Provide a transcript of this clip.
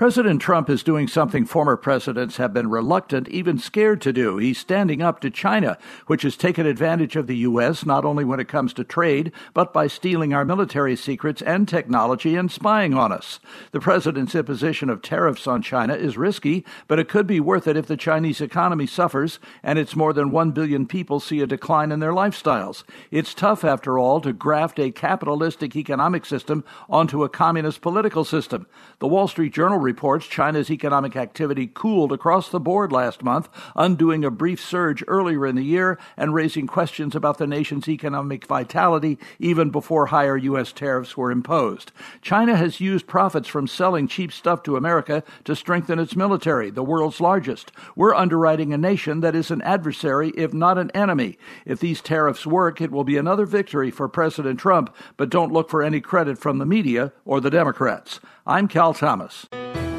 President Trump is doing something former presidents have been reluctant, even scared to do. He's standing up to China, which has taken advantage of the U.S. not only when it comes to trade, but by stealing our military secrets and technology and spying on us. The president's imposition of tariffs on China is risky, but it could be worth it if the Chinese economy suffers and its more than 1 billion people see a decline in their lifestyles. It's tough, after all, to graft a capitalistic economic system onto a communist political system. The Wall Street Journal reports China's economic activity cooled across the board last month, undoing a brief surge earlier in the year and raising questions about the nation's economic vitality even before higher U.S. tariffs were imposed. China has used profits from selling cheap stuff to America to strengthen its military, the world's largest. We're underwriting a nation that is an adversary, if not an enemy. If these tariffs work, it will be another victory for President Trump, but don't look for any credit from the media or the Democrats. I'm Cal Thomas.